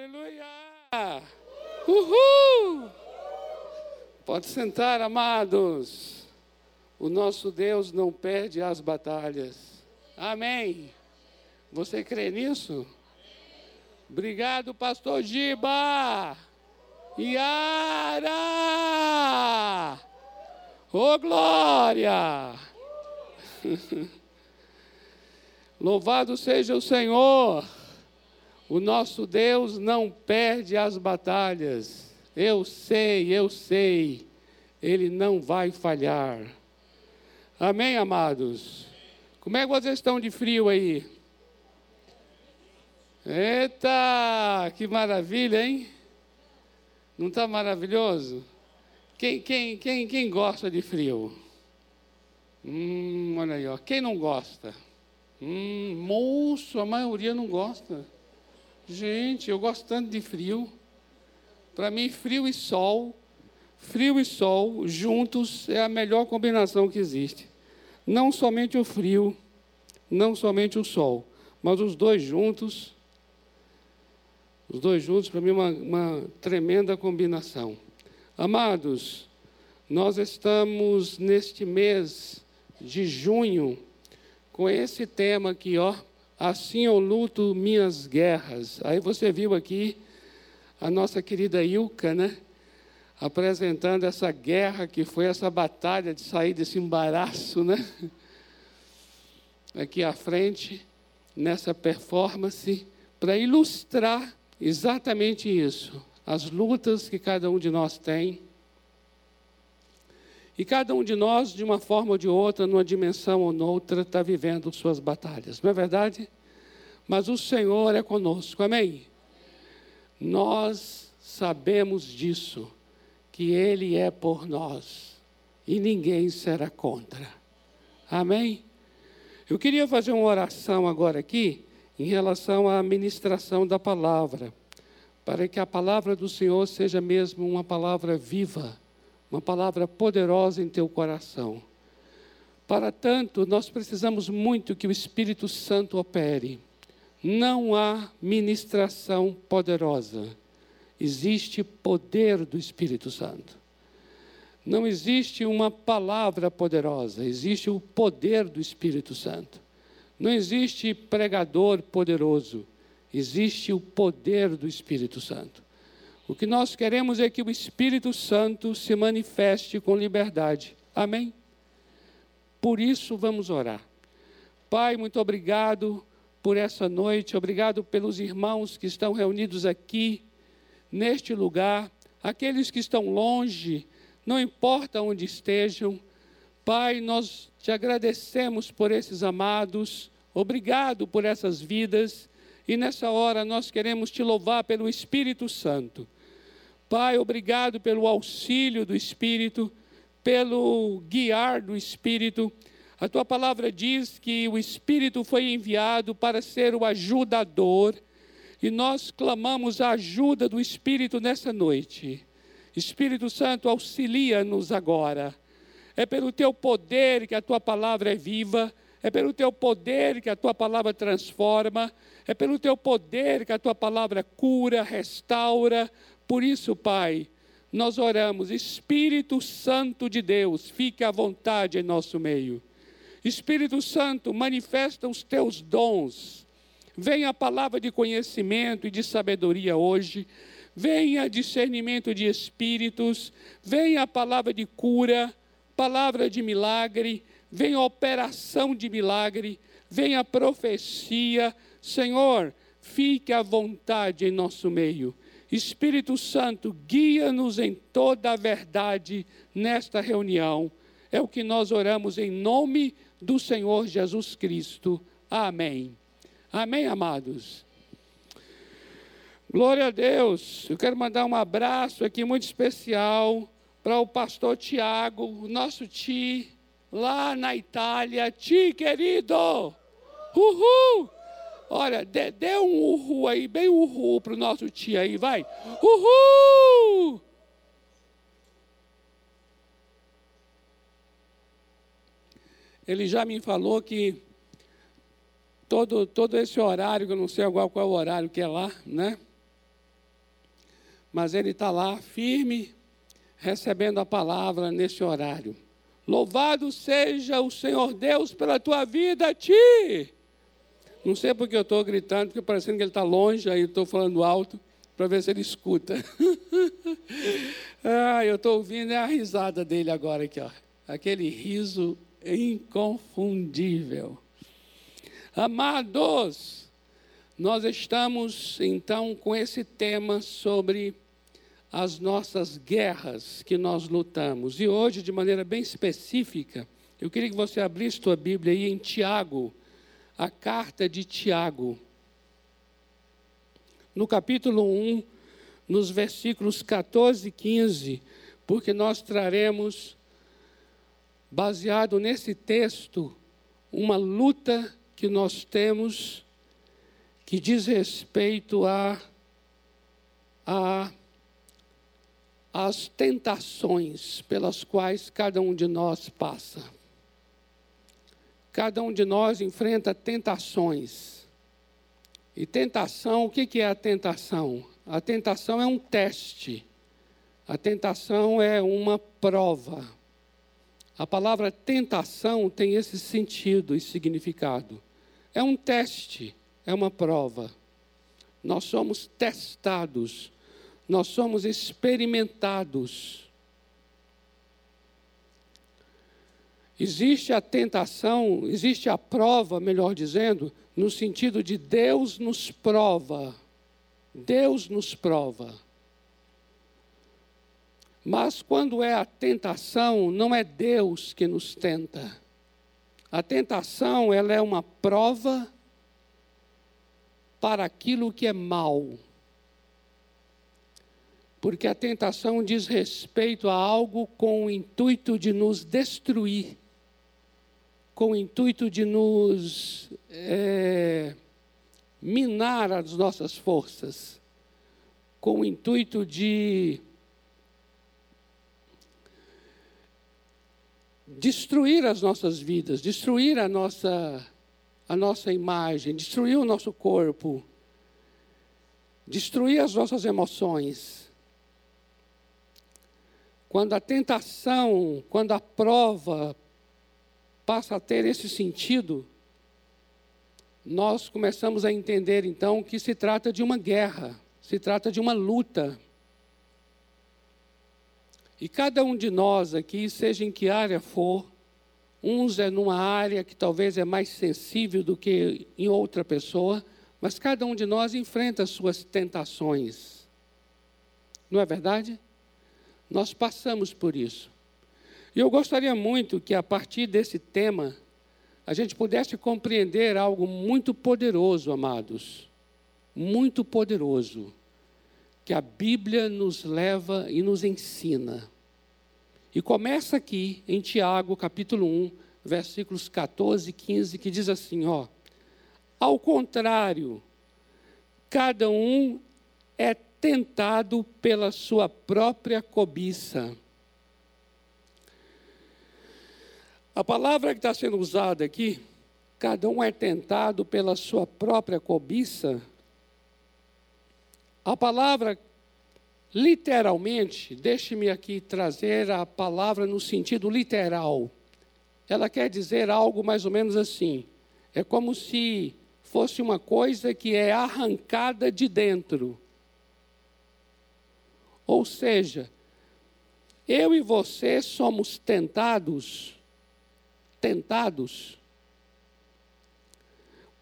Aleluia! Uhul! Pode sentar, amados. O nosso Deus não perde as batalhas. Amém. Você crê nisso? Obrigado, pastor Giba. Yara! Ô oh, glória! Louvado seja o Senhor. O nosso Deus não perde as batalhas. Eu sei, eu sei. Ele não vai falhar. Amém, amados? Como é que vocês estão de frio aí? Eita, que maravilha, hein? Não está maravilhoso? Quem, quem, quem, quem gosta de frio? Hum, olha aí, ó. Quem não gosta? Hum, moço, a maioria não gosta. Gente, eu gosto tanto de frio. Para mim, frio e sol, frio e sol juntos é a melhor combinação que existe. Não somente o frio, não somente o sol, mas os dois juntos. Os dois juntos, para mim, uma, uma tremenda combinação. Amados, nós estamos neste mês de junho com esse tema aqui, ó, Assim eu luto minhas guerras. Aí você viu aqui a nossa querida Ilka, né? Apresentando essa guerra que foi essa batalha de sair desse embaraço, né? Aqui à frente, nessa performance, para ilustrar exatamente isso. As lutas que cada um de nós tem. E cada um de nós, de uma forma ou de outra, numa dimensão ou noutra, está vivendo suas batalhas. Não é verdade? Mas o Senhor é conosco, amém? Nós sabemos disso, que Ele é por nós e ninguém será contra. Amém? Eu queria fazer uma oração agora aqui em relação à ministração da palavra, para que a palavra do Senhor seja mesmo uma palavra viva uma palavra poderosa em teu coração. Para tanto, nós precisamos muito que o Espírito Santo opere. Não há ministração poderosa, existe poder do Espírito Santo. Não existe uma palavra poderosa, existe o poder do Espírito Santo. Não existe pregador poderoso, existe o poder do Espírito Santo. O que nós queremos é que o Espírito Santo se manifeste com liberdade. Amém? Por isso vamos orar. Pai, muito obrigado por essa noite, obrigado pelos irmãos que estão reunidos aqui, neste lugar, aqueles que estão longe, não importa onde estejam. Pai, nós te agradecemos por esses amados, obrigado por essas vidas, e nessa hora nós queremos te louvar pelo Espírito Santo Pai, obrigado pelo auxílio do Espírito, pelo guiar do Espírito. A tua palavra diz que o Espírito foi enviado para ser o ajudador, e nós clamamos a ajuda do Espírito nessa noite. Espírito Santo, auxilia-nos agora. É pelo teu poder que a tua palavra é viva, é pelo teu poder que a tua palavra transforma, é pelo teu poder que a tua palavra cura, restaura, por isso, Pai, nós oramos, Espírito Santo de Deus, fique à vontade em nosso meio. Espírito Santo, manifesta os teus dons. Venha a palavra de conhecimento e de sabedoria hoje. Venha discernimento de espíritos. Venha a palavra de cura, palavra de milagre. Venha operação de milagre. Venha profecia. Senhor, fique à vontade em nosso meio. Espírito Santo, guia-nos em toda a verdade nesta reunião. É o que nós oramos em nome do Senhor Jesus Cristo. Amém. Amém, amados. Glória a Deus. Eu quero mandar um abraço aqui muito especial para o pastor Tiago, nosso Ti, lá na Itália. Ti, querido! Uhul! Olha, dê, dê um uhul aí, bem uhul para o nosso tio aí, vai. Uhul! Ele já me falou que todo, todo esse horário, que eu não sei qual, qual é o horário que é lá, né? mas ele está lá firme, recebendo a palavra nesse horário. Louvado seja o Senhor Deus pela tua vida, ti. Não sei porque eu estou gritando, porque parecendo que ele está longe, aí estou falando alto para ver se ele escuta. ah, eu estou ouvindo é a risada dele agora aqui, ó. Aquele riso inconfundível. Amados, nós estamos então com esse tema sobre as nossas guerras que nós lutamos. E hoje, de maneira bem específica, eu queria que você abrisse sua Bíblia aí em Tiago, a carta de Tiago. No capítulo 1, nos versículos 14 e 15, porque nós traremos, baseado nesse texto, uma luta que nós temos que diz respeito a, a as tentações pelas quais cada um de nós passa. Cada um de nós enfrenta tentações. E tentação, o que é a tentação? A tentação é um teste. A tentação é uma prova. A palavra tentação tem esse sentido e significado. É um teste, é uma prova. Nós somos testados, nós somos experimentados. Existe a tentação, existe a prova, melhor dizendo, no sentido de Deus nos prova. Deus nos prova. Mas quando é a tentação, não é Deus que nos tenta. A tentação, ela é uma prova para aquilo que é mal. Porque a tentação diz respeito a algo com o intuito de nos destruir com o intuito de nos é, minar as nossas forças, com o intuito de destruir as nossas vidas, destruir a nossa, a nossa imagem, destruir o nosso corpo, destruir as nossas emoções. Quando a tentação, quando a prova passa a ter esse sentido, nós começamos a entender então que se trata de uma guerra, se trata de uma luta. E cada um de nós aqui, seja em que área for, uns é numa área que talvez é mais sensível do que em outra pessoa, mas cada um de nós enfrenta as suas tentações. Não é verdade? Nós passamos por isso. E eu gostaria muito que, a partir desse tema, a gente pudesse compreender algo muito poderoso, amados. Muito poderoso. Que a Bíblia nos leva e nos ensina. E começa aqui em Tiago, capítulo 1, versículos 14 e 15, que diz assim: ó. Ao contrário, cada um é tentado pela sua própria cobiça A palavra que está sendo usada aqui, cada um é tentado pela sua própria cobiça. A palavra, literalmente, deixe-me aqui trazer a palavra no sentido literal. Ela quer dizer algo mais ou menos assim: é como se fosse uma coisa que é arrancada de dentro. Ou seja, eu e você somos tentados tentados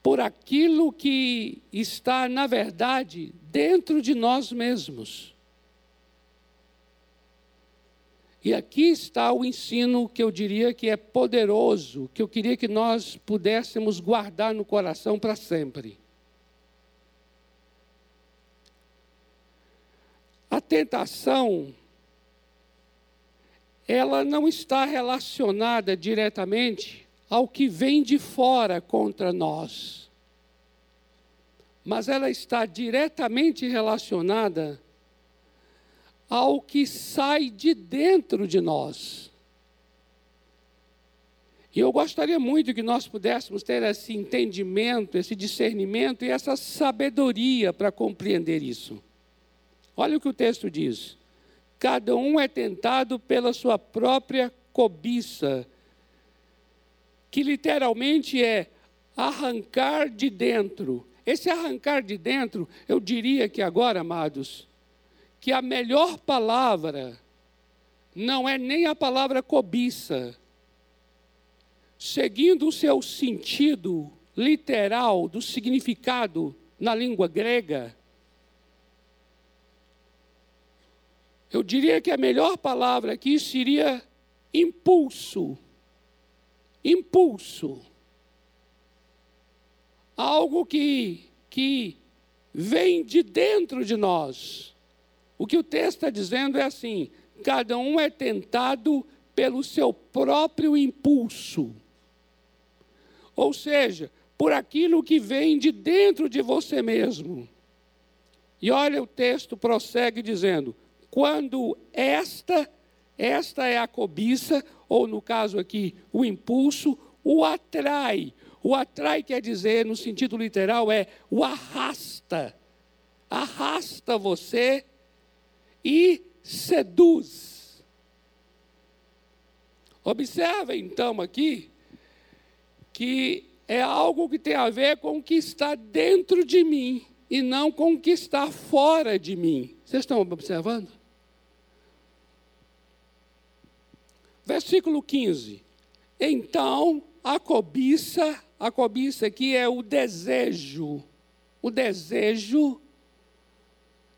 por aquilo que está, na verdade, dentro de nós mesmos. E aqui está o ensino que eu diria que é poderoso, que eu queria que nós pudéssemos guardar no coração para sempre. A tentação ela não está relacionada diretamente ao que vem de fora contra nós, mas ela está diretamente relacionada ao que sai de dentro de nós. E eu gostaria muito que nós pudéssemos ter esse entendimento, esse discernimento e essa sabedoria para compreender isso. Olha o que o texto diz. Cada um é tentado pela sua própria cobiça, que literalmente é arrancar de dentro. Esse arrancar de dentro, eu diria que agora, amados, que a melhor palavra não é nem a palavra cobiça. Seguindo o seu sentido literal do significado na língua grega, eu diria que a melhor palavra aqui seria impulso. Impulso. Algo que, que vem de dentro de nós. O que o texto está dizendo é assim: cada um é tentado pelo seu próprio impulso. Ou seja, por aquilo que vem de dentro de você mesmo. E olha, o texto prossegue dizendo: quando esta, esta é a cobiça, ou no caso aqui, o impulso, o atrai. O atrai quer dizer, no sentido literal, é o arrasta. Arrasta você e seduz. Observa então aqui que é algo que tem a ver com o que está dentro de mim e não com o que está fora de mim. Vocês estão observando? Versículo 15. Então, a cobiça, a cobiça aqui é o desejo. O desejo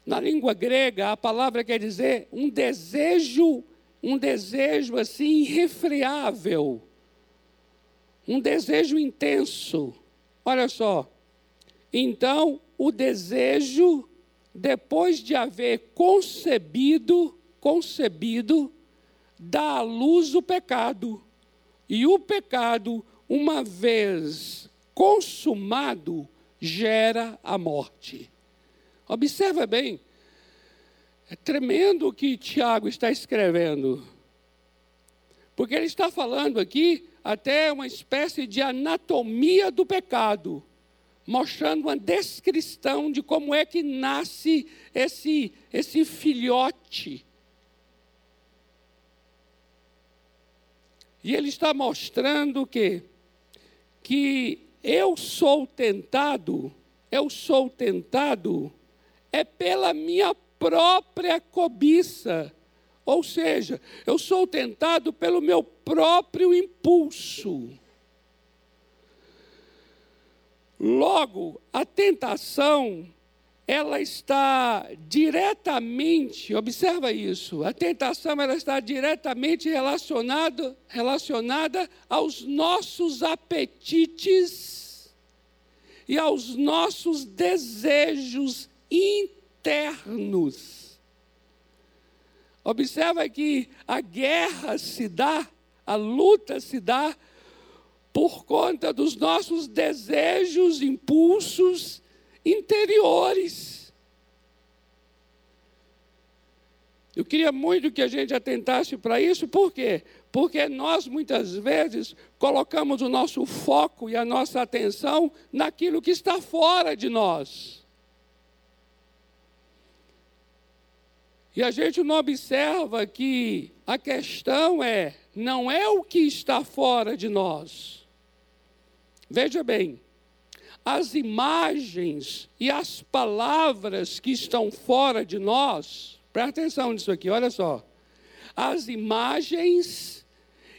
na língua grega, a palavra quer dizer um desejo, um desejo assim irrefreável, um desejo intenso. Olha só. Então, o desejo, depois de haver concebido, concebido, dá à luz o pecado. E o pecado, uma vez consumado, gera a morte. Observa bem, é tremendo o que Tiago está escrevendo. Porque ele está falando aqui até uma espécie de anatomia do pecado, mostrando uma descrição de como é que nasce esse, esse filhote. E ele está mostrando que, que eu sou tentado, eu sou tentado é pela minha própria cobiça. Ou seja, eu sou tentado pelo meu próprio impulso. Logo, a tentação, ela está diretamente, observa isso, a tentação ela está diretamente relacionada, relacionada aos nossos apetites e aos nossos desejos internos. Observa que a guerra se dá, a luta se dá por conta dos nossos desejos, impulsos interiores. Eu queria muito que a gente atentasse para isso, por quê? Porque nós muitas vezes colocamos o nosso foco e a nossa atenção naquilo que está fora de nós. E a gente não observa que a questão é, não é o que está fora de nós. Veja bem, as imagens e as palavras que estão fora de nós, presta atenção nisso aqui, olha só. As imagens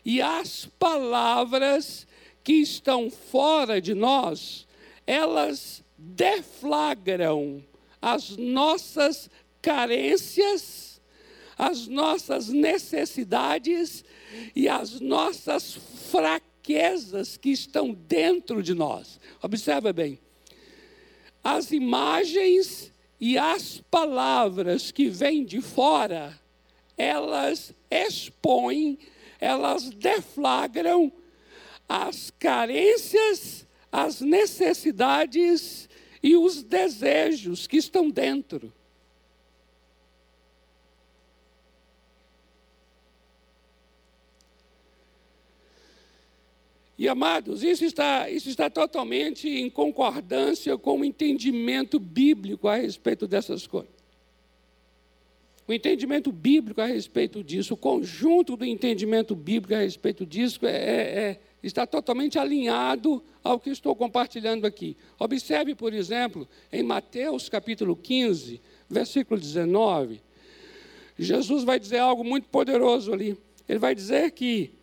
e as palavras que estão fora de nós, elas deflagram as nossas carências, as nossas necessidades e as nossas fraquezas que estão dentro de nós. Observa bem. As imagens e as palavras que vêm de fora, elas expõem, elas deflagram as carências, as necessidades e os desejos que estão dentro. E amados, isso está, isso está totalmente em concordância com o entendimento bíblico a respeito dessas coisas. O entendimento bíblico a respeito disso, o conjunto do entendimento bíblico a respeito disso é, é, é, está totalmente alinhado ao que estou compartilhando aqui. Observe, por exemplo, em Mateus capítulo 15, versículo 19, Jesus vai dizer algo muito poderoso ali. Ele vai dizer que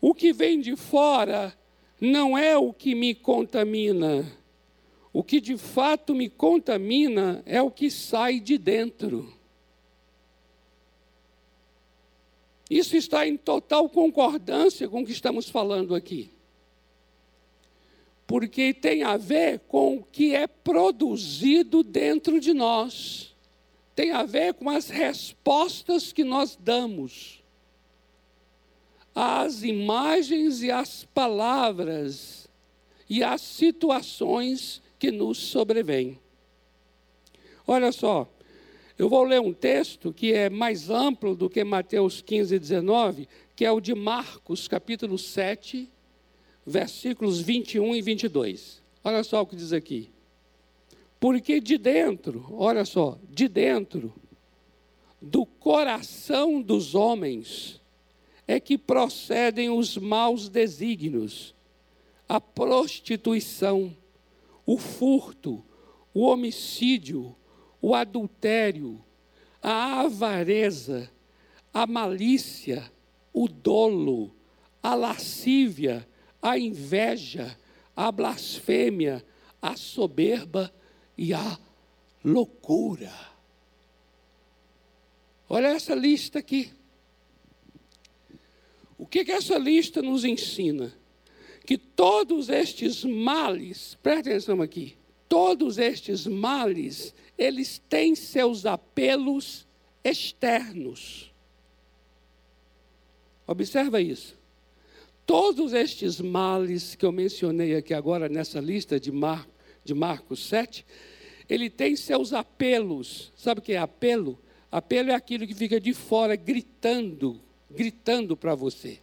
o que vem de fora não é o que me contamina. O que de fato me contamina é o que sai de dentro. Isso está em total concordância com o que estamos falando aqui. Porque tem a ver com o que é produzido dentro de nós. Tem a ver com as respostas que nós damos às imagens e às palavras e às situações que nos sobrevêm. Olha só, eu vou ler um texto que é mais amplo do que Mateus 15, 19, que é o de Marcos, capítulo 7, versículos 21 e 22. Olha só o que diz aqui. Porque de dentro, olha só, de dentro do coração dos homens é que procedem os maus desígnios, a prostituição, o furto, o homicídio, o adultério, a avareza, a malícia, o dolo, a lascívia, a inveja, a blasfêmia, a soberba e a loucura. Olha essa lista aqui. O que, que essa lista nos ensina? Que todos estes males, presta atenção aqui, todos estes males eles têm seus apelos externos. Observa isso. Todos estes males que eu mencionei aqui agora nessa lista de, Mar, de Marcos 7, ele tem seus apelos. Sabe o que é apelo? Apelo é aquilo que fica de fora gritando, gritando para você.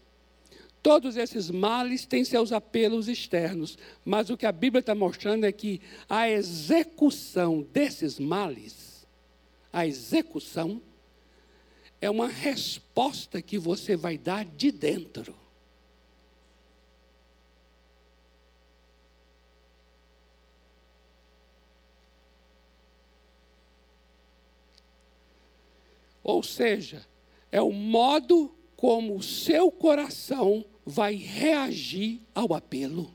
Todos esses males têm seus apelos externos, mas o que a Bíblia está mostrando é que a execução desses males, a execução, é uma resposta que você vai dar de dentro. Ou seja, é o modo como o seu coração vai reagir ao apelo.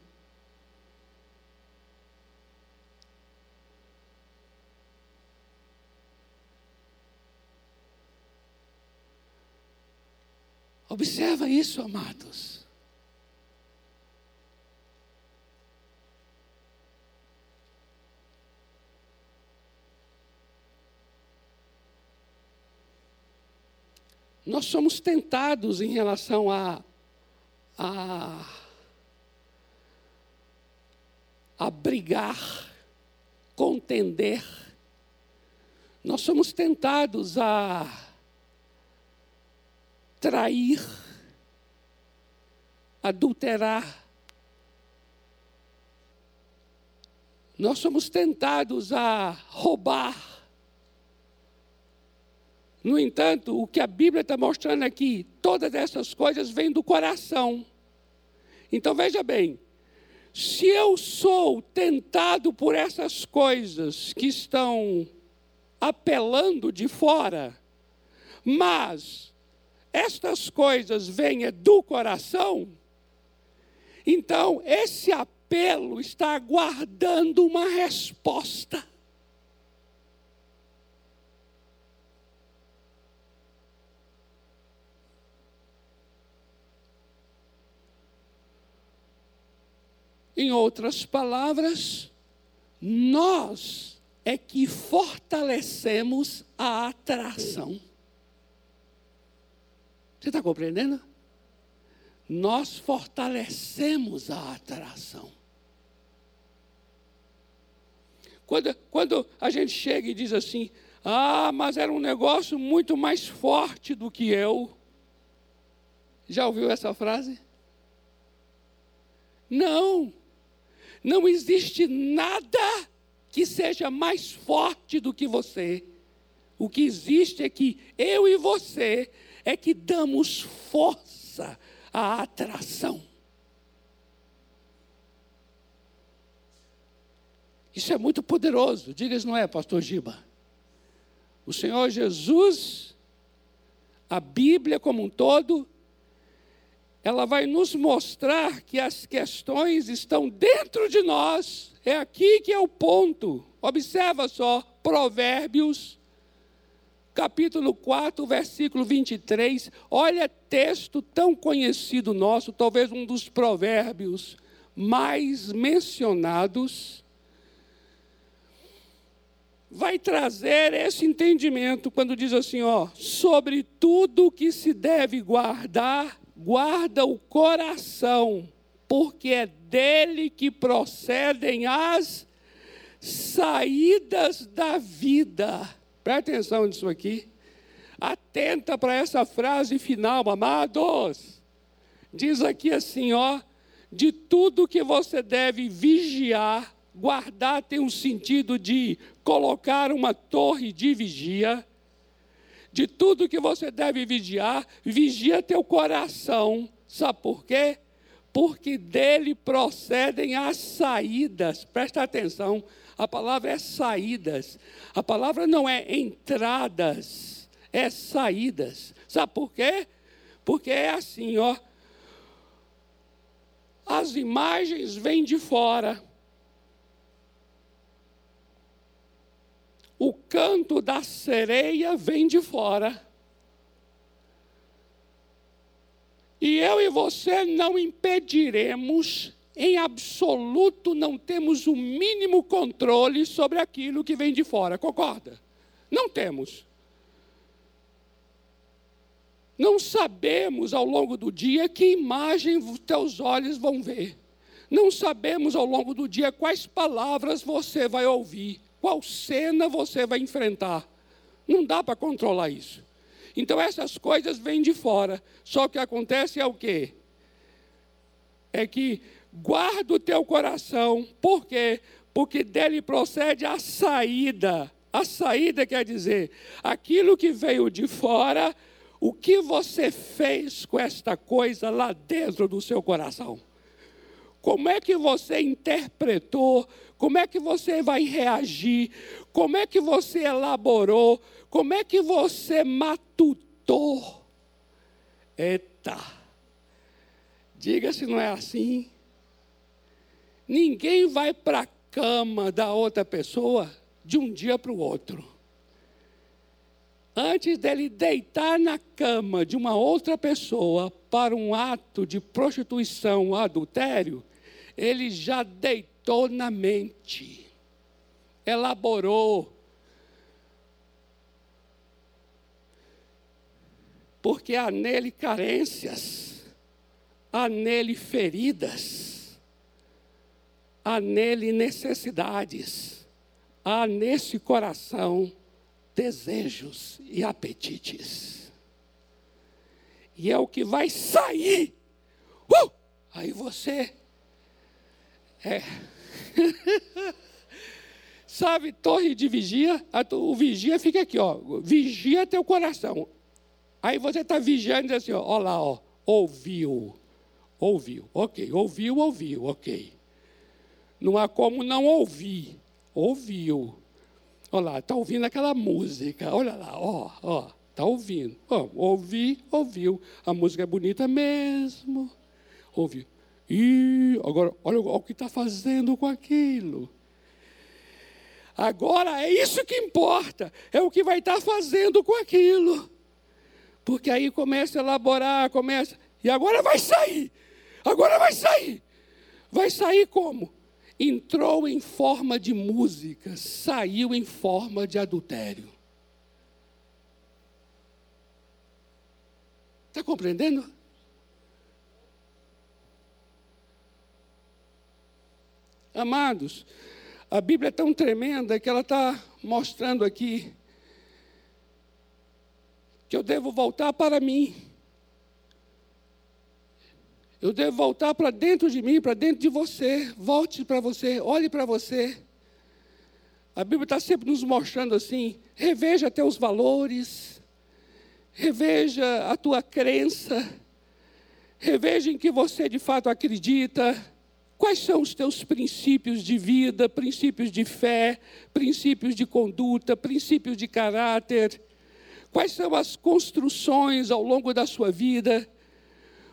Observa isso, amados. Nós somos tentados em relação a a, a brigar, contender. Nós somos tentados a trair, adulterar. Nós somos tentados a roubar. No entanto, o que a Bíblia está mostrando aqui, todas essas coisas vêm do coração. Então veja bem, se eu sou tentado por essas coisas que estão apelando de fora, mas estas coisas vêm do coração, então esse apelo está aguardando uma resposta. Em outras palavras, nós é que fortalecemos a atração. Você está compreendendo? Nós fortalecemos a atração. Quando, quando a gente chega e diz assim, ah, mas era um negócio muito mais forte do que eu. Já ouviu essa frase? Não. Não existe nada que seja mais forte do que você. O que existe é que eu e você é que damos força à atração. Isso é muito poderoso. Diga isso, não é, pastor Giba? O Senhor Jesus, a Bíblia como um todo, ela vai nos mostrar que as questões estão dentro de nós. É aqui que é o ponto. Observa só, Provérbios, capítulo 4, versículo 23. Olha texto tão conhecido nosso, talvez um dos provérbios mais mencionados. Vai trazer esse entendimento quando diz assim, ó, sobre tudo que se deve guardar, guarda o coração, porque é dele que procedem as saídas da vida. Presta atenção nisso aqui. Atenta para essa frase final, amados. Diz aqui assim, ó, de tudo que você deve vigiar, guardar tem um sentido de colocar uma torre de vigia de tudo que você deve vigiar, vigia teu coração. Sabe por quê? Porque dele procedem as saídas. Presta atenção, a palavra é saídas. A palavra não é entradas, é saídas. Sabe por quê? Porque é assim, ó. As imagens vêm de fora, o canto da sereia vem de fora. E eu e você não impediremos, em absoluto, não temos o mínimo controle sobre aquilo que vem de fora, concorda? Não temos. Não sabemos ao longo do dia que imagem os teus olhos vão ver. Não sabemos ao longo do dia quais palavras você vai ouvir qual cena você vai enfrentar. Não dá para controlar isso. Então essas coisas vêm de fora. Só que acontece é o quê? É que guarda o teu coração. Por quê? Porque dele procede a saída. A saída quer dizer aquilo que veio de fora, o que você fez com esta coisa lá dentro do seu coração. Como é que você interpretou como é que você vai reagir? Como é que você elaborou? Como é que você matutou? Eita! Diga se não é assim. Ninguém vai para a cama da outra pessoa de um dia para o outro. Antes dele deitar na cama de uma outra pessoa para um ato de prostituição, adultério, ele já deitou meditou na mente, elaborou. Porque há nele carências, há nele feridas, há nele necessidades, há nesse coração desejos e apetites. E é o que vai sair. Uh! Aí você é. Sabe, torre de vigia, o vigia fica aqui, ó. Vigia teu coração. Aí você está vigiando e diz assim, ó, ó lá, ó, ouviu. Ouviu, ok. Ouviu, ouviu, ok. Não há como não ouvir. Ouviu. Olha lá, está ouvindo aquela música. Olha lá, ó, ó, está ouvindo. Ó, ouvi, ouviu. A música é bonita mesmo. Ouviu. E agora, olha o que está fazendo com aquilo. Agora é isso que importa, é o que vai estar tá fazendo com aquilo. Porque aí começa a elaborar, começa. E agora vai sair. Agora vai sair. Vai sair como? Entrou em forma de música, saiu em forma de adultério. Está compreendendo? Amados, a Bíblia é tão tremenda que ela está mostrando aqui que eu devo voltar para mim. Eu devo voltar para dentro de mim, para dentro de você. Volte para você, olhe para você. A Bíblia está sempre nos mostrando assim: reveja teus valores, reveja a tua crença, reveja em que você de fato acredita, quais são os teus princípios de vida, princípios de fé, princípios de conduta, princípios de caráter, quais são as construções ao longo da sua vida,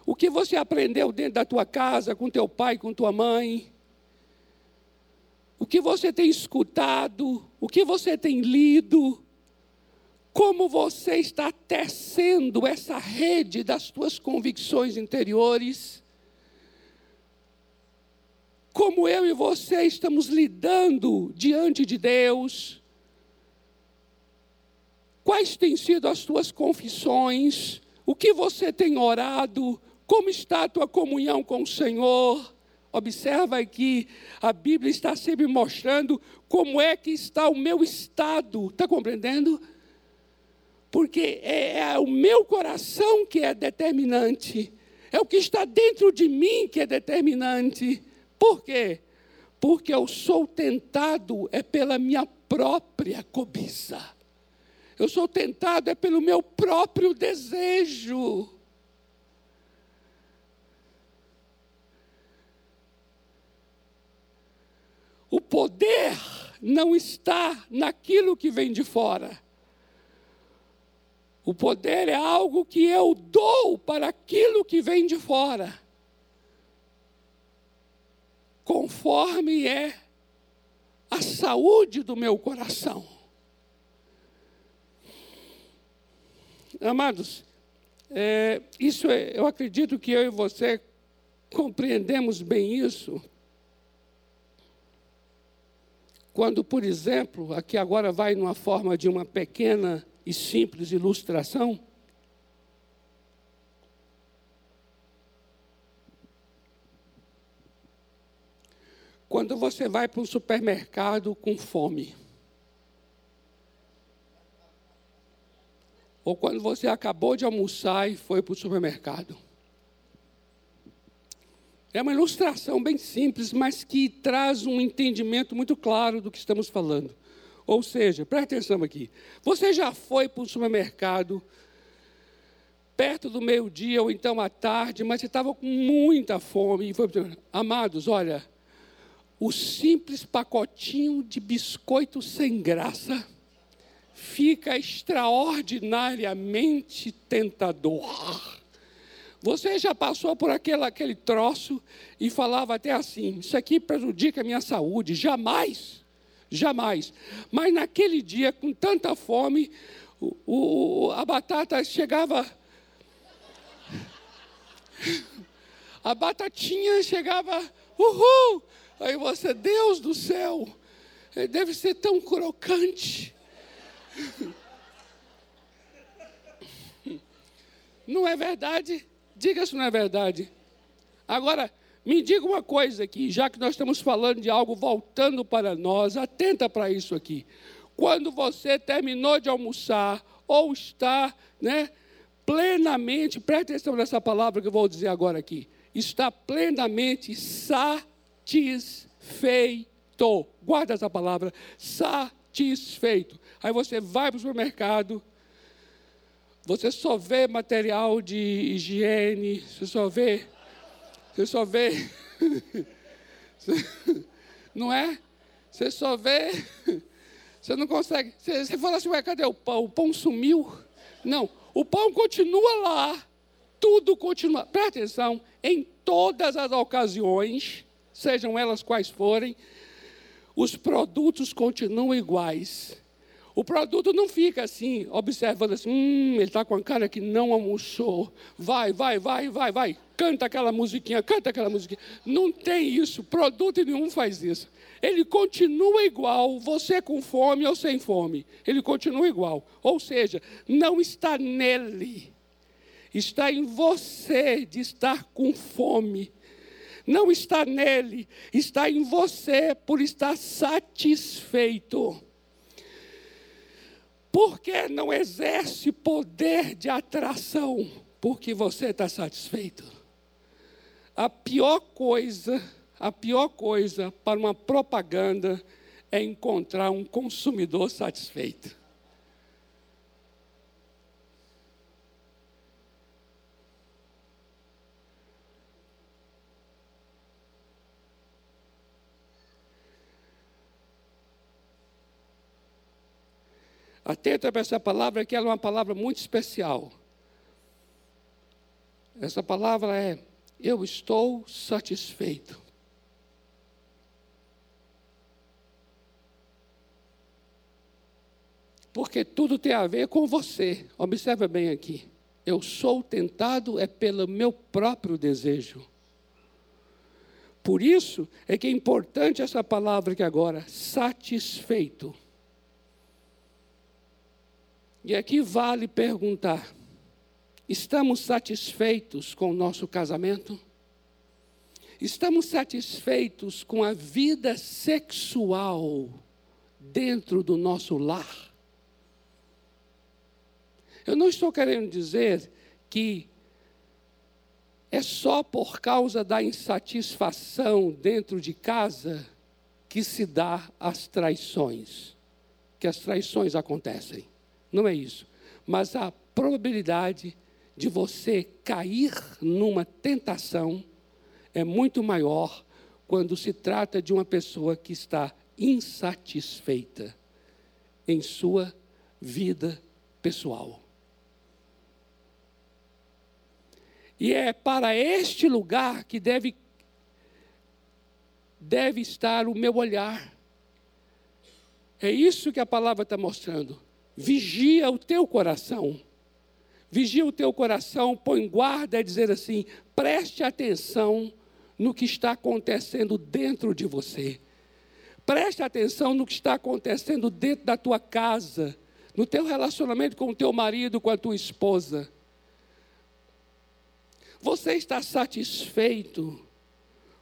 o que você aprendeu dentro da tua casa, com teu pai, com tua mãe, o que você tem escutado, o que você tem lido, como você está tecendo essa rede das tuas convicções interiores, como eu e você estamos lidando diante de Deus, quais têm sido as tuas confissões, o que você tem orado, como está a tua comunhão com o Senhor. Observa que a Bíblia está sempre mostrando como é que está o meu estado. Está compreendendo? Porque é, é o meu coração que é determinante. É o que está dentro de mim que é determinante. Por quê? Porque eu sou tentado é pela minha própria cobiça. Eu sou tentado é pelo meu próprio desejo. O poder não está naquilo que vem de fora. O poder é algo que eu dou para aquilo que vem de fora, conforme é a saúde do meu coração. Amados, é, isso é, eu acredito que eu e você compreendemos bem isso quando, por exemplo, aqui agora vai numa forma de uma pequena e simples ilustração, quando você vai para um supermercado com fome, ou quando você acabou de almoçar e foi para o supermercado. É uma ilustração bem simples, mas que traz um entendimento muito claro do que estamos falando. Ou seja, preste atenção aqui. Você já foi para o supermercado perto do meio-dia ou então à tarde, mas você estava com muita fome. E foi, amados, olha, o simples pacotinho de biscoito sem graça fica extraordinariamente tentador. Você já passou por aquele, aquele troço e falava até assim: Isso aqui prejudica a minha saúde. Jamais, jamais. Mas naquele dia, com tanta fome, o, o, a batata chegava. A batatinha chegava, uhul! Aí você, Deus do céu, deve ser tão crocante. Não é verdade? Diga se não é verdade. Agora, me diga uma coisa aqui, já que nós estamos falando de algo voltando para nós, atenta para isso aqui. Quando você terminou de almoçar, ou está né, plenamente, preste atenção nessa palavra que eu vou dizer agora aqui, está plenamente satisfeito. Guarda essa palavra, satisfeito. Aí você vai para o supermercado, você só vê material de higiene, você só vê. Você só vê. não é? Você só vê. Você não consegue. Você, você fala assim, ué, cadê o pão? O pão sumiu? Não, o pão continua lá. Tudo continua. Presta atenção, em todas as ocasiões, sejam elas quais forem, os produtos continuam iguais. O produto não fica assim, observando assim, hum, ele está com a cara que não almoçou. Vai, vai, vai, vai, vai. Canta aquela musiquinha, canta aquela musiquinha. Não tem isso, produto nenhum faz isso. Ele continua igual, você com fome ou sem fome. Ele continua igual. Ou seja, não está nele, está em você de estar com fome. Não está nele, está em você por estar satisfeito. Por que não exerce poder de atração? Porque você está satisfeito. A pior coisa, a pior coisa para uma propaganda é encontrar um consumidor satisfeito. Atenta para essa palavra, que ela é uma palavra muito especial. Essa palavra é: Eu estou satisfeito. Porque tudo tem a ver com você. Observa bem aqui. Eu sou tentado é pelo meu próprio desejo. Por isso é que é importante essa palavra que agora, satisfeito. E aqui vale perguntar: estamos satisfeitos com o nosso casamento? Estamos satisfeitos com a vida sexual dentro do nosso lar? Eu não estou querendo dizer que é só por causa da insatisfação dentro de casa que se dá as traições, que as traições acontecem. Não é isso. Mas a probabilidade de você cair numa tentação é muito maior quando se trata de uma pessoa que está insatisfeita em sua vida pessoal. E é para este lugar que deve, deve estar o meu olhar. É isso que a palavra está mostrando vigia o teu coração. Vigia o teu coração, põe guarda, é dizer assim: preste atenção no que está acontecendo dentro de você. Preste atenção no que está acontecendo dentro da tua casa, no teu relacionamento com o teu marido, com a tua esposa. Você está satisfeito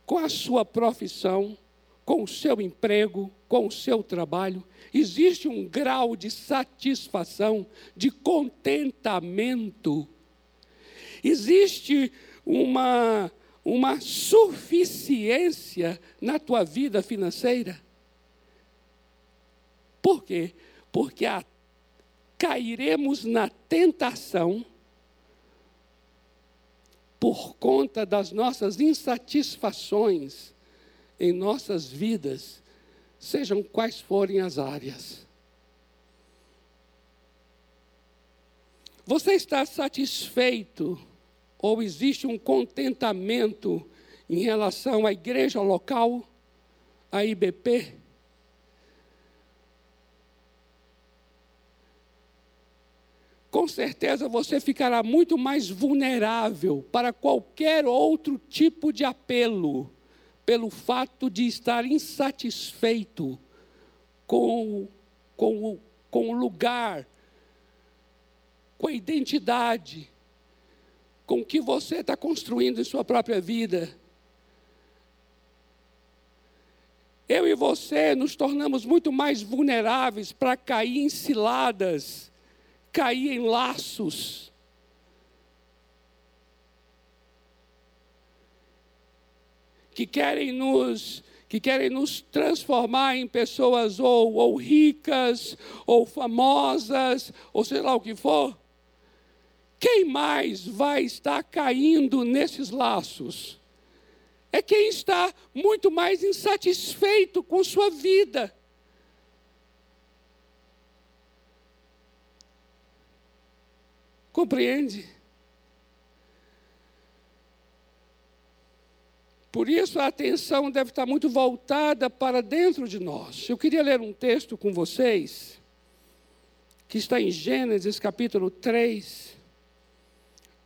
com a sua profissão, com o seu emprego, com o seu trabalho? existe um grau de satisfação, de contentamento. Existe uma, uma suficiência na tua vida financeira. Por quê? Porque a, cairemos na tentação por conta das nossas insatisfações em nossas vidas sejam quais forem as áreas. Você está satisfeito ou existe um contentamento em relação à igreja local, à IBP? Com certeza você ficará muito mais vulnerável para qualquer outro tipo de apelo pelo fato de estar insatisfeito com, com, com o lugar, com a identidade, com o que você está construindo em sua própria vida. Eu e você nos tornamos muito mais vulneráveis para cair em ciladas, cair em laços que querem nos que querem nos transformar em pessoas ou, ou ricas, ou famosas, ou sei lá o que for. Quem mais vai estar caindo nesses laços? É quem está muito mais insatisfeito com sua vida. Compreende? Por isso a atenção deve estar muito voltada para dentro de nós. Eu queria ler um texto com vocês, que está em Gênesis capítulo 3.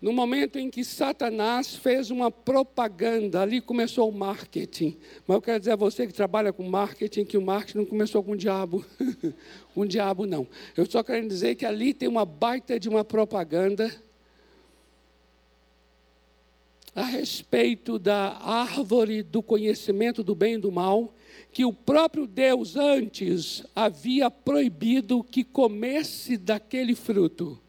No momento em que Satanás fez uma propaganda, ali começou o marketing. Mas eu quero dizer a você que trabalha com marketing, que o marketing não começou com o diabo. com o diabo, não. Eu só quero dizer que ali tem uma baita de uma propaganda a respeito da árvore do conhecimento do bem e do mal, que o próprio Deus antes havia proibido que comesse daquele fruto.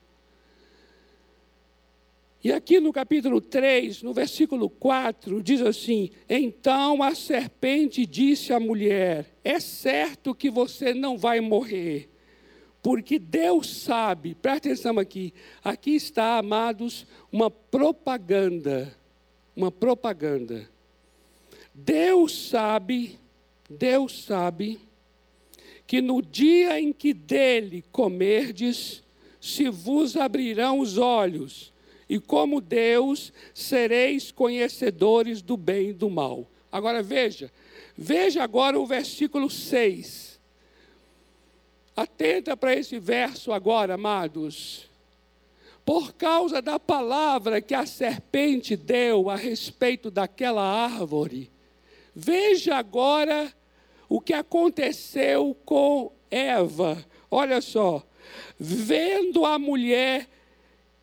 E aqui no capítulo 3, no versículo 4, diz assim: Então a serpente disse à mulher: É certo que você não vai morrer, porque Deus sabe, presta atenção aqui, aqui está, amados, uma propaganda, uma propaganda. Deus sabe, Deus sabe, que no dia em que dele comerdes, se vos abrirão os olhos e como Deus sereis conhecedores do bem e do mal. Agora veja, veja agora o versículo 6. Atenta para esse verso agora, amados. Por causa da palavra que a serpente deu a respeito daquela árvore, veja agora o que aconteceu com Eva. Olha só, vendo a mulher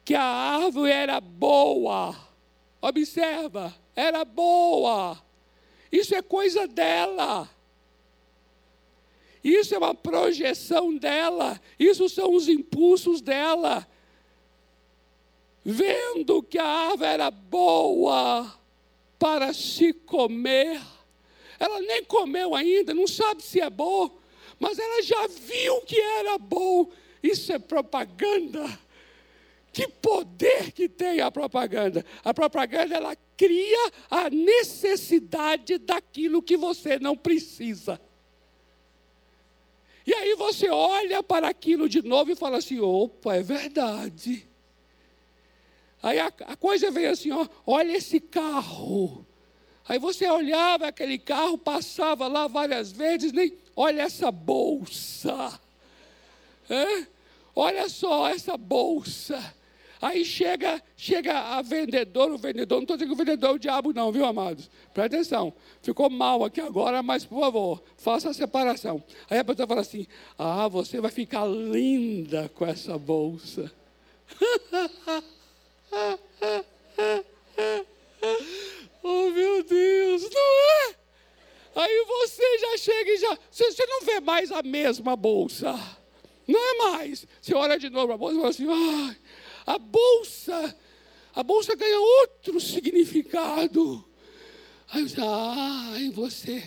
que a árvore era boa. Observa, era boa. Isso é coisa dela. Isso é uma projeção dela. Isso são os impulsos dela. Vendo que a árvore era boa para se comer. Ela nem comeu ainda, não sabe se é bom, mas ela já viu que era bom. Isso é propaganda. Que poder que tem a propaganda? A propaganda ela cria a necessidade daquilo que você não precisa. E aí você olha para aquilo de novo e fala assim: opa, é verdade. Aí a, a coisa vem assim: ó, olha esse carro. Aí você olhava aquele carro, passava lá várias vezes, nem olha essa bolsa. É? Olha só essa bolsa. Aí chega, chega a vendedora, o vendedor, não estou dizendo que o vendedor é o diabo, não, viu, amados? Presta atenção. Ficou mal aqui agora, mas por favor, faça a separação. Aí a pessoa fala assim: Ah, você vai ficar linda com essa bolsa. oh, meu Deus, não é? Aí você já chega e já. Você não vê mais a mesma bolsa. Não é mais. Você olha de novo a bolsa e fala assim: ai a bolsa, a bolsa ganha outro significado. Aí disse, ah, em você,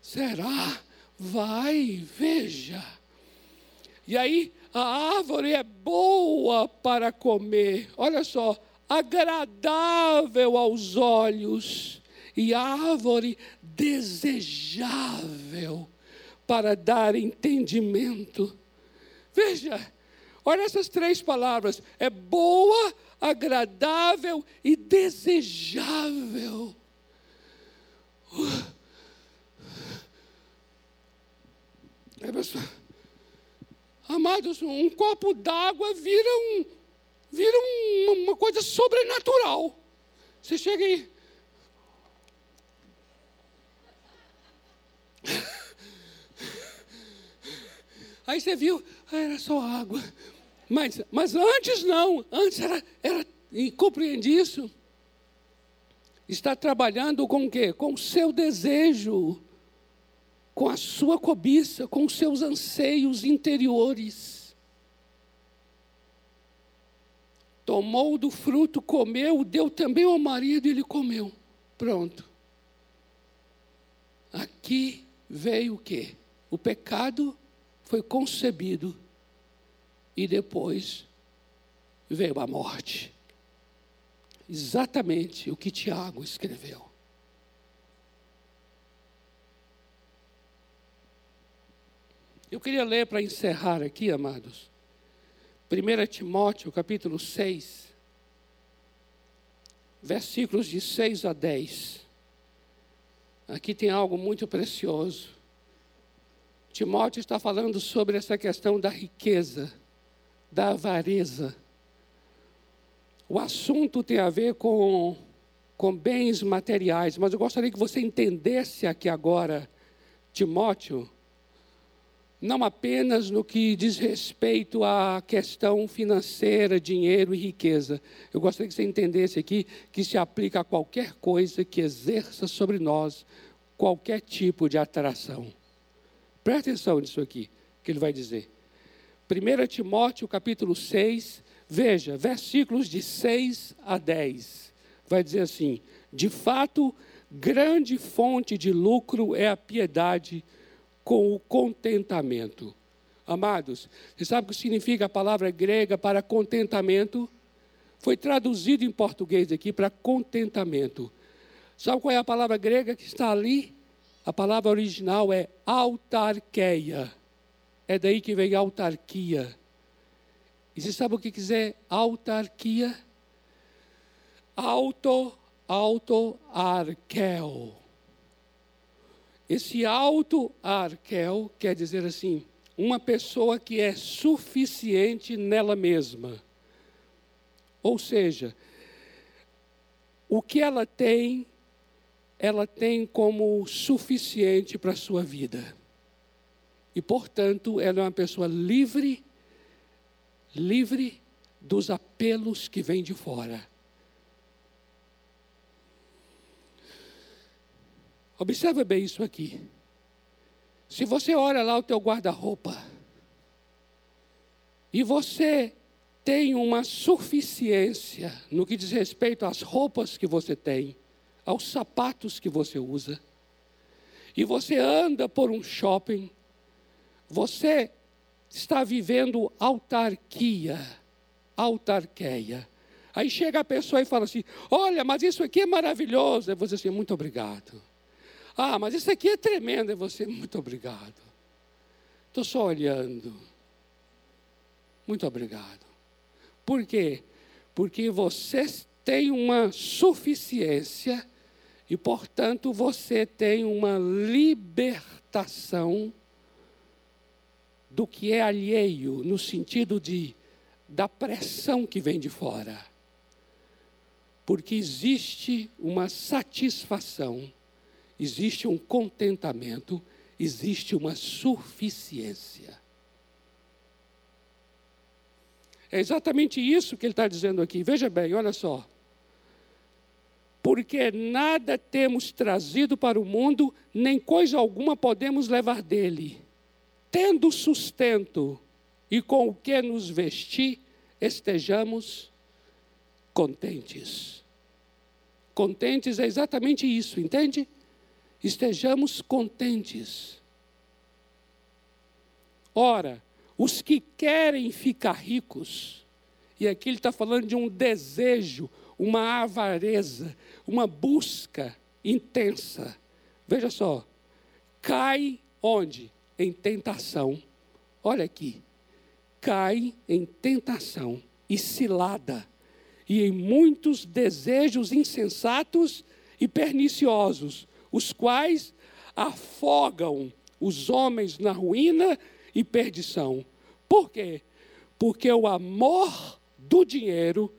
será? Vai, veja. E aí, a árvore é boa para comer, olha só, agradável aos olhos, e árvore desejável para dar entendimento. Veja, Olha essas três palavras: é boa, agradável e desejável. É, pessoal, amados, um copo d'água vira, um, vira um, uma coisa sobrenatural. Você chega aí. Aí você viu, ah, era só água. Mas, mas antes não, antes era, era e compreende isso? Está trabalhando com o quê? Com o seu desejo, com a sua cobiça, com os seus anseios interiores. Tomou do fruto, comeu, deu também ao marido e ele comeu. Pronto. Aqui veio o quê? O pecado foi concebido e depois veio a morte. Exatamente o que Tiago escreveu. Eu queria ler para encerrar aqui, amados, 1 Timóteo capítulo 6, versículos de 6 a 10. Aqui tem algo muito precioso. Timóteo está falando sobre essa questão da riqueza da avareza. O assunto tem a ver com, com bens materiais, mas eu gostaria que você entendesse aqui agora, Timóteo, não apenas no que diz respeito à questão financeira, dinheiro e riqueza. Eu gostaria que você entendesse aqui que se aplica a qualquer coisa que exerça sobre nós qualquer tipo de atração. Presta atenção nisso aqui, que ele vai dizer. 1 Timóteo capítulo 6, Veja, versículos de 6 a 10. Vai dizer assim: De fato, grande fonte de lucro é a piedade com o contentamento. Amados, você sabe o que significa a palavra grega para contentamento? Foi traduzido em português aqui para contentamento. Sabe qual é a palavra grega que está ali? A palavra original é autarqueia. É daí que vem autarquia. E você sabe o que quiser autarquia? Auto, auto, arquel. Esse auto arquel quer dizer assim, uma pessoa que é suficiente nela mesma. Ou seja, o que ela tem, ela tem como suficiente para a sua vida. E, portanto, ela é uma pessoa livre livre dos apelos que vêm de fora. Observa bem isso aqui. Se você olha lá o teu guarda-roupa e você tem uma suficiência no que diz respeito às roupas que você tem, aos sapatos que você usa, e você anda por um shopping, você está vivendo autarquia, autarqueia. Aí chega a pessoa e fala assim: Olha, mas isso aqui é maravilhoso. E você assim: Muito obrigado. Ah, mas isso aqui é tremendo. E você: Muito obrigado. Estou só olhando. Muito obrigado. Por quê? Porque você tem uma suficiência e, portanto, você tem uma libertação do que é alheio, no sentido de da pressão que vem de fora. Porque existe uma satisfação, existe um contentamento, existe uma suficiência. É exatamente isso que ele está dizendo aqui. Veja bem, olha só. Porque nada temos trazido para o mundo, nem coisa alguma podemos levar dele tendo sustento e com o que nos vestir, estejamos contentes. Contentes é exatamente isso, entende? Estejamos contentes. Ora, os que querem ficar ricos, e aqui ele está falando de um desejo, uma avareza, uma busca intensa. Veja só, cai onde? em tentação, olha aqui, cai em tentação e cilada, e em muitos desejos insensatos e perniciosos, os quais afogam os homens na ruína e perdição. Por quê? Porque o amor do dinheiro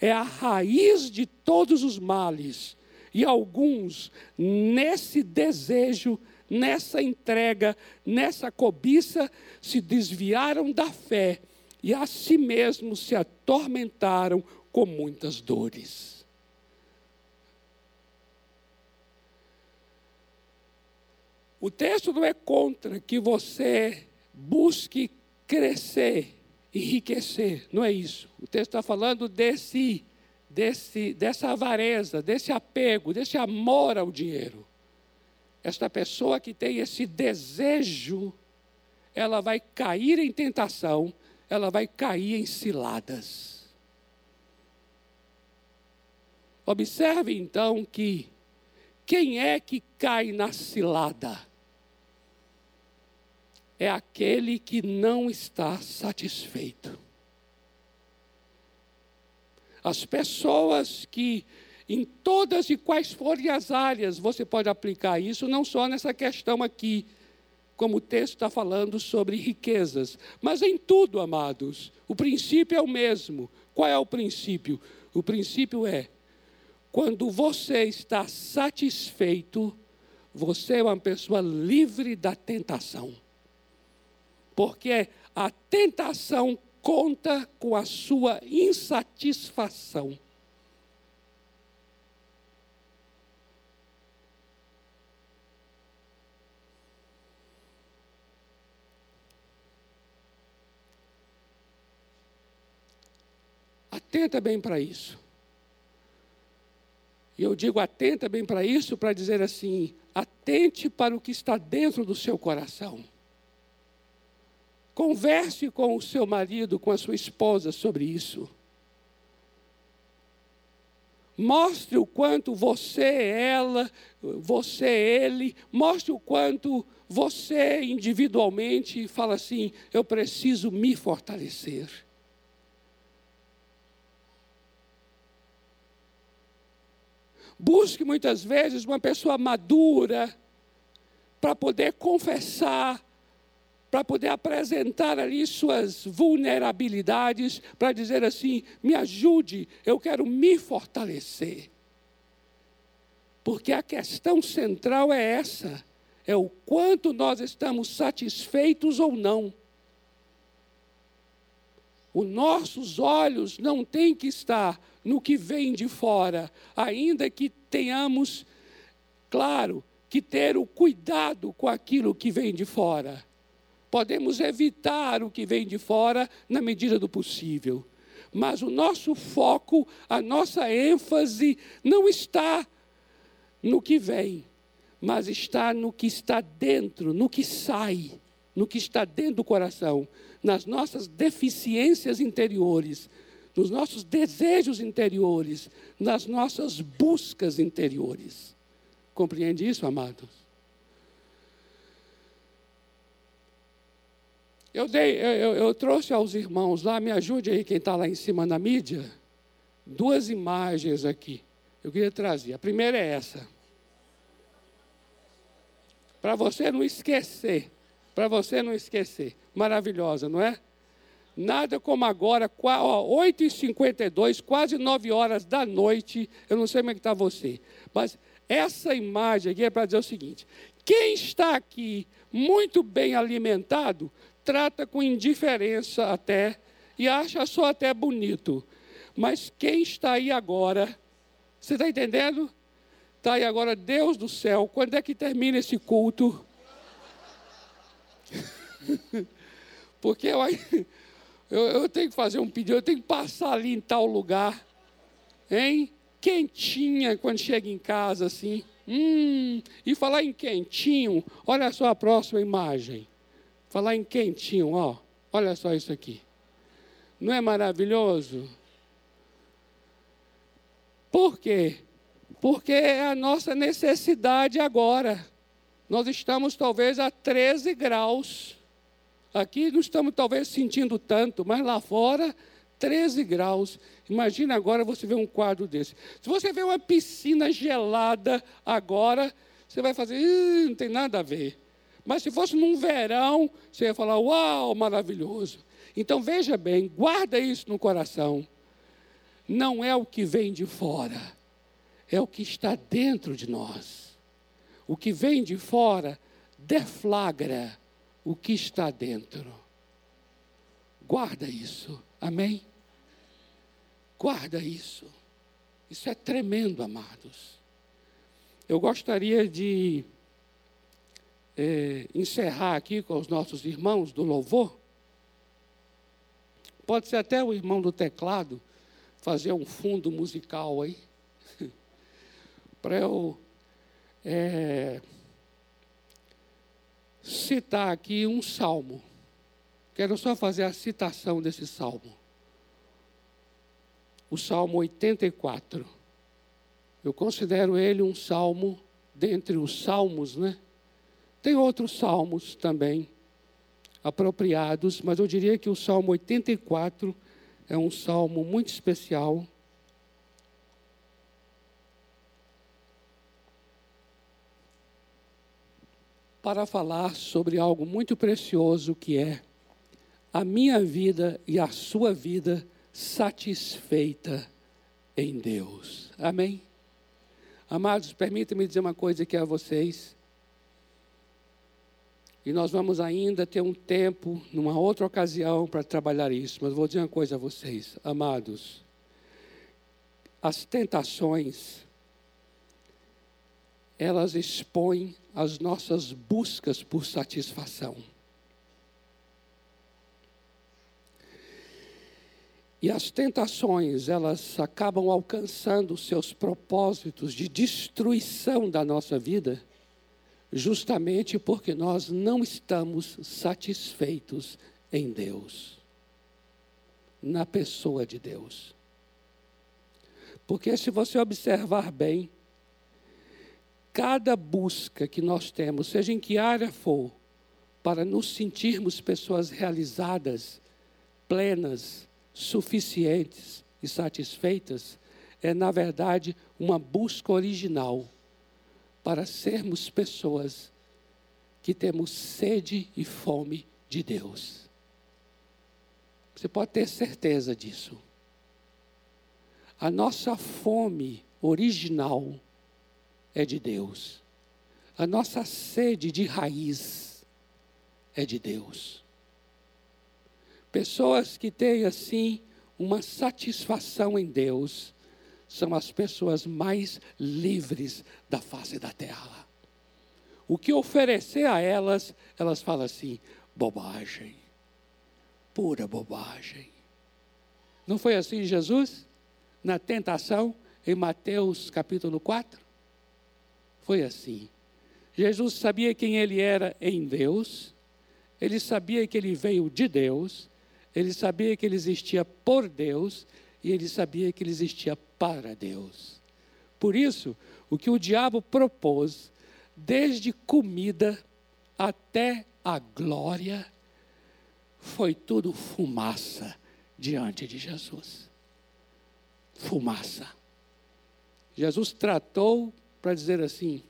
é a raiz de todos os males, e alguns, nesse desejo, nessa entrega, nessa cobiça, se desviaram da fé e a si mesmos se atormentaram com muitas dores. O texto não é contra que você busque crescer, enriquecer, não é isso. O texto está falando desse, desse, dessa avareza, desse apego, desse amor ao dinheiro esta pessoa que tem esse desejo, ela vai cair em tentação, ela vai cair em ciladas. Observe então que quem é que cai na cilada? É aquele que não está satisfeito. As pessoas que em todas e quais forem as áreas, você pode aplicar isso, não só nessa questão aqui, como o texto está falando sobre riquezas, mas em tudo, amados. O princípio é o mesmo. Qual é o princípio? O princípio é: quando você está satisfeito, você é uma pessoa livre da tentação. Porque a tentação conta com a sua insatisfação. Atenta bem para isso. E eu digo atenta bem para isso para dizer assim: atente para o que está dentro do seu coração. Converse com o seu marido, com a sua esposa sobre isso. Mostre o quanto você, ela, você, ele, mostre o quanto você individualmente fala assim: eu preciso me fortalecer. Busque muitas vezes uma pessoa madura para poder confessar, para poder apresentar ali suas vulnerabilidades, para dizer assim: me ajude, eu quero me fortalecer. Porque a questão central é essa: é o quanto nós estamos satisfeitos ou não. Os nossos olhos não têm que estar no que vem de fora, ainda que tenhamos, claro, que ter o cuidado com aquilo que vem de fora. Podemos evitar o que vem de fora na medida do possível. Mas o nosso foco, a nossa ênfase não está no que vem, mas está no que está dentro, no que sai, no que está dentro do coração, nas nossas deficiências interiores, nos nossos desejos interiores, nas nossas buscas interiores. Compreende isso, amados? Eu, dei, eu, eu, trouxe aos irmãos lá, me ajude aí, quem está lá em cima na mídia, duas imagens aqui. Eu queria trazer. A primeira é essa. Para você não esquecer. Para você não esquecer. Maravilhosa, não é? Nada como agora, 8h52, quase 9 horas da noite. Eu não sei como é que está você. Mas essa imagem aqui é para dizer o seguinte: quem está aqui muito bem alimentado, trata com indiferença até, e acha só até bonito. Mas quem está aí agora, você está entendendo? Está aí agora, Deus do céu, quando é que termina esse culto? Porque eu, eu, eu tenho que fazer um pedido, eu tenho que passar ali em tal lugar, hein? Quentinha quando chega em casa assim. Hum, e falar em quentinho, olha só a próxima imagem. Falar em quentinho, ó. Olha só isso aqui. Não é maravilhoso? Por quê? Porque é a nossa necessidade agora. Nós estamos talvez a 13 graus. Aqui não estamos talvez sentindo tanto, mas lá fora, 13 graus. Imagina agora você ver um quadro desse. Se você vê uma piscina gelada agora, você vai fazer, não tem nada a ver. Mas se fosse num verão, você ia falar, uau, maravilhoso. Então veja bem, guarda isso no coração. Não é o que vem de fora, é o que está dentro de nós. O que vem de fora deflagra o que está dentro. Guarda isso, amém? Guarda isso. Isso é tremendo, amados. Eu gostaria de é, encerrar aqui com os nossos irmãos do louvor. Pode ser até o irmão do teclado fazer um fundo musical aí, para eu é, citar aqui um salmo. Quero só fazer a citação desse salmo. O Salmo 84. Eu considero ele um salmo dentre os salmos, né? Tem outros salmos também apropriados, mas eu diria que o Salmo 84 é um salmo muito especial. Para falar sobre algo muito precioso que é a minha vida e a sua vida satisfeita em Deus. Amém? Amados, permitam-me dizer uma coisa aqui a vocês. E nós vamos ainda ter um tempo, numa outra ocasião, para trabalhar isso. Mas vou dizer uma coisa a vocês, amados. As tentações, elas expõem as nossas buscas por satisfação. E as tentações, elas acabam alcançando seus propósitos de destruição da nossa vida, justamente porque nós não estamos satisfeitos em Deus, na pessoa de Deus. Porque se você observar bem, cada busca que nós temos, seja em que área for, para nos sentirmos pessoas realizadas, plenas, suficientes e satisfeitas, é, na verdade, uma busca original para sermos pessoas que temos sede e fome de Deus. Você pode ter certeza disso. A nossa fome original é de Deus. A nossa sede de raiz é de Deus. Pessoas que têm assim uma satisfação em Deus são as pessoas mais livres da face da terra. O que oferecer a elas, elas falam assim: bobagem, pura bobagem. Não foi assim Jesus? Na tentação, em Mateus capítulo 4? Foi assim. Jesus sabia quem ele era em Deus, ele sabia que ele veio de Deus, ele sabia que ele existia por Deus e ele sabia que ele existia para Deus. Por isso, o que o diabo propôs, desde comida até a glória, foi tudo fumaça diante de Jesus. Fumaça. Jesus tratou para dizer assim: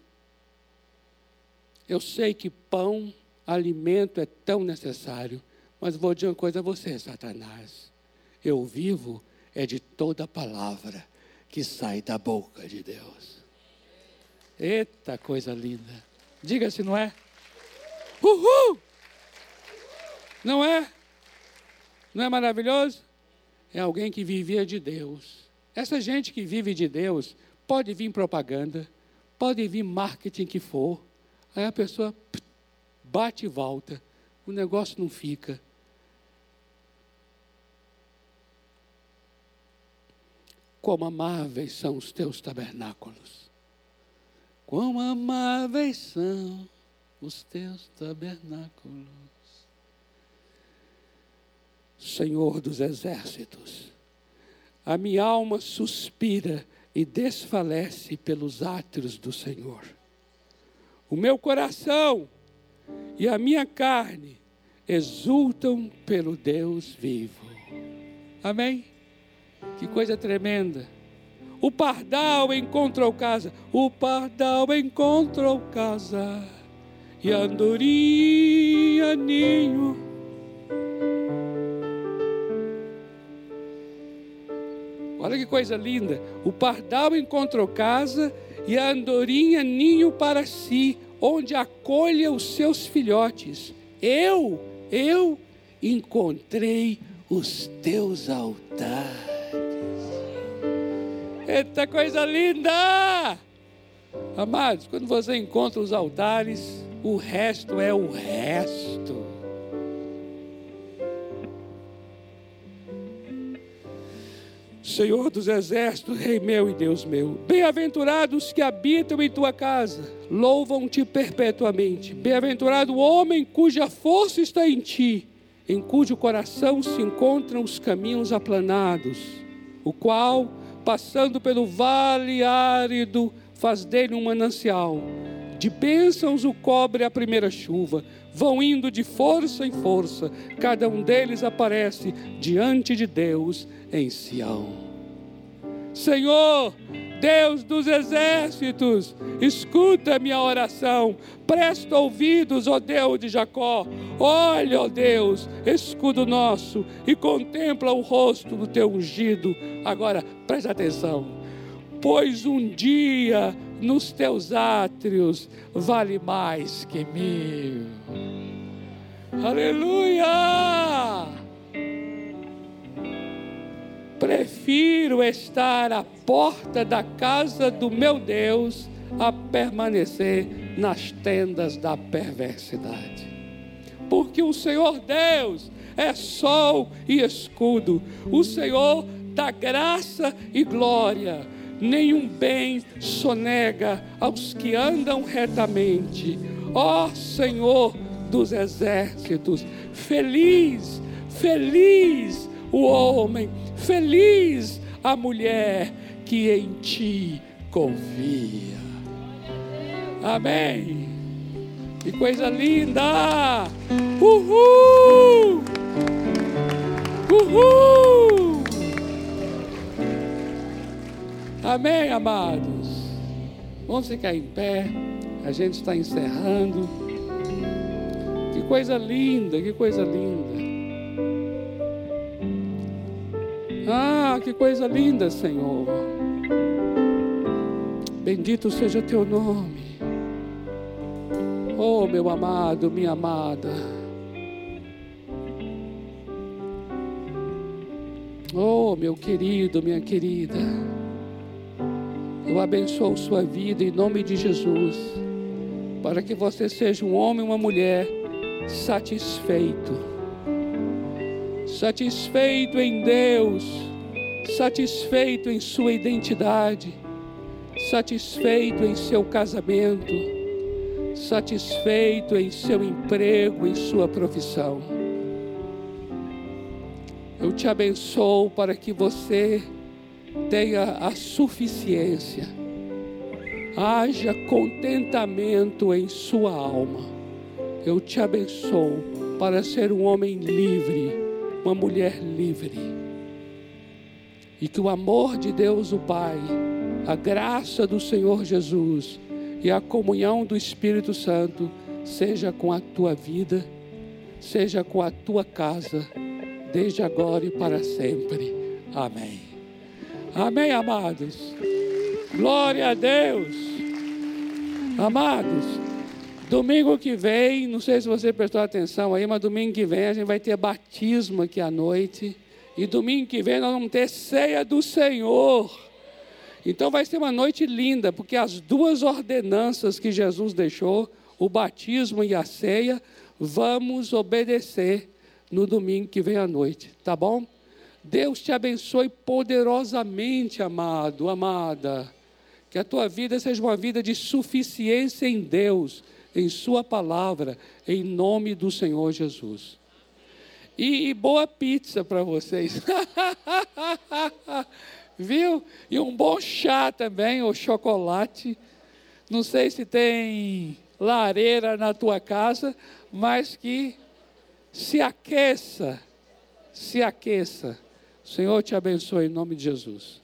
Eu sei que pão, alimento é tão necessário, mas vou dizer uma coisa a você, Satanás. Eu vivo é de toda palavra que sai da boca de Deus. Eita coisa linda. Diga se não é. Uhul! Não é? Não é maravilhoso? É alguém que vivia de Deus. Essa gente que vive de Deus, pode vir propaganda, pode vir marketing que for, aí a pessoa bate e volta, o negócio não fica. Quão amáveis são os teus tabernáculos. Quão amáveis são os teus tabernáculos. Senhor dos exércitos, a minha alma suspira e desfalece pelos átrios do Senhor. O meu coração e a minha carne exultam pelo Deus vivo. Amém? Que coisa tremenda. O pardal encontrou casa, o pardal encontrou casa, e andorinha ninho. Olha que coisa linda. O pardal encontrou casa e a andorinha ninho para si, onde acolha os seus filhotes. Eu, eu encontrei os teus altares. Eita coisa linda! Amados, quando você encontra os altares, o resto é o resto. Senhor dos exércitos, Rei meu e Deus meu, bem-aventurados que habitam em tua casa, louvam-te perpetuamente. Bem-aventurado o homem cuja força está em ti, em cujo coração se encontram os caminhos aplanados, o qual passando pelo vale árido, faz dele um manancial. De bênçãos o cobre a primeira chuva, vão indo de força em força, cada um deles aparece diante de Deus em Sião. Senhor, Deus dos exércitos, escuta minha oração, presta ouvidos, ó Deus de Jacó, olha, ó Deus, escudo nosso, e contempla o rosto do teu ungido. Agora, presta atenção, pois um dia nos teus átrios vale mais que mil. Aleluia! Prefiro estar à porta da casa do meu Deus a permanecer nas tendas da perversidade. Porque o Senhor Deus é sol e escudo. O Senhor dá graça e glória. Nenhum bem sonega aos que andam retamente. Ó Senhor dos exércitos, feliz, feliz o homem, feliz a mulher que em ti confia. Amém. Que coisa linda! Uhul! Uhul! Amém, amados. Vamos ficar em pé. A gente está encerrando. Que coisa linda, que coisa linda. Ah, que coisa linda, Senhor. Bendito seja teu nome. Oh, meu amado, minha amada. Oh, meu querido, minha querida. Eu abençoo sua vida em nome de Jesus. Para que você seja um homem e uma mulher satisfeito. Satisfeito em Deus. Satisfeito em sua identidade. Satisfeito em seu casamento. Satisfeito em seu emprego, em sua profissão. Eu te abençoo para que você tenha a suficiência, haja contentamento em sua alma. Eu te abençoo para ser um homem livre, uma mulher livre. E que o amor de Deus, o Pai, a graça do Senhor Jesus e a comunhão do Espírito Santo seja com a tua vida, seja com a tua casa, desde agora e para sempre. Amém. Amém, amados. Glória a Deus. Amados, domingo que vem, não sei se você prestou atenção aí, mas domingo que vem a gente vai ter batismo aqui à noite. E domingo que vem nós vamos ter ceia do Senhor. Então vai ser uma noite linda, porque as duas ordenanças que Jesus deixou, o batismo e a ceia, vamos obedecer no domingo que vem à noite, tá bom? Deus te abençoe poderosamente, amado, amada. Que a tua vida seja uma vida de suficiência em Deus, em Sua palavra, em nome do Senhor Jesus. E, e boa pizza para vocês. Viu? E um bom chá também, ou chocolate. Não sei se tem lareira na tua casa, mas que se aqueça, se aqueça. Senhor te abençoe em nome de Jesus.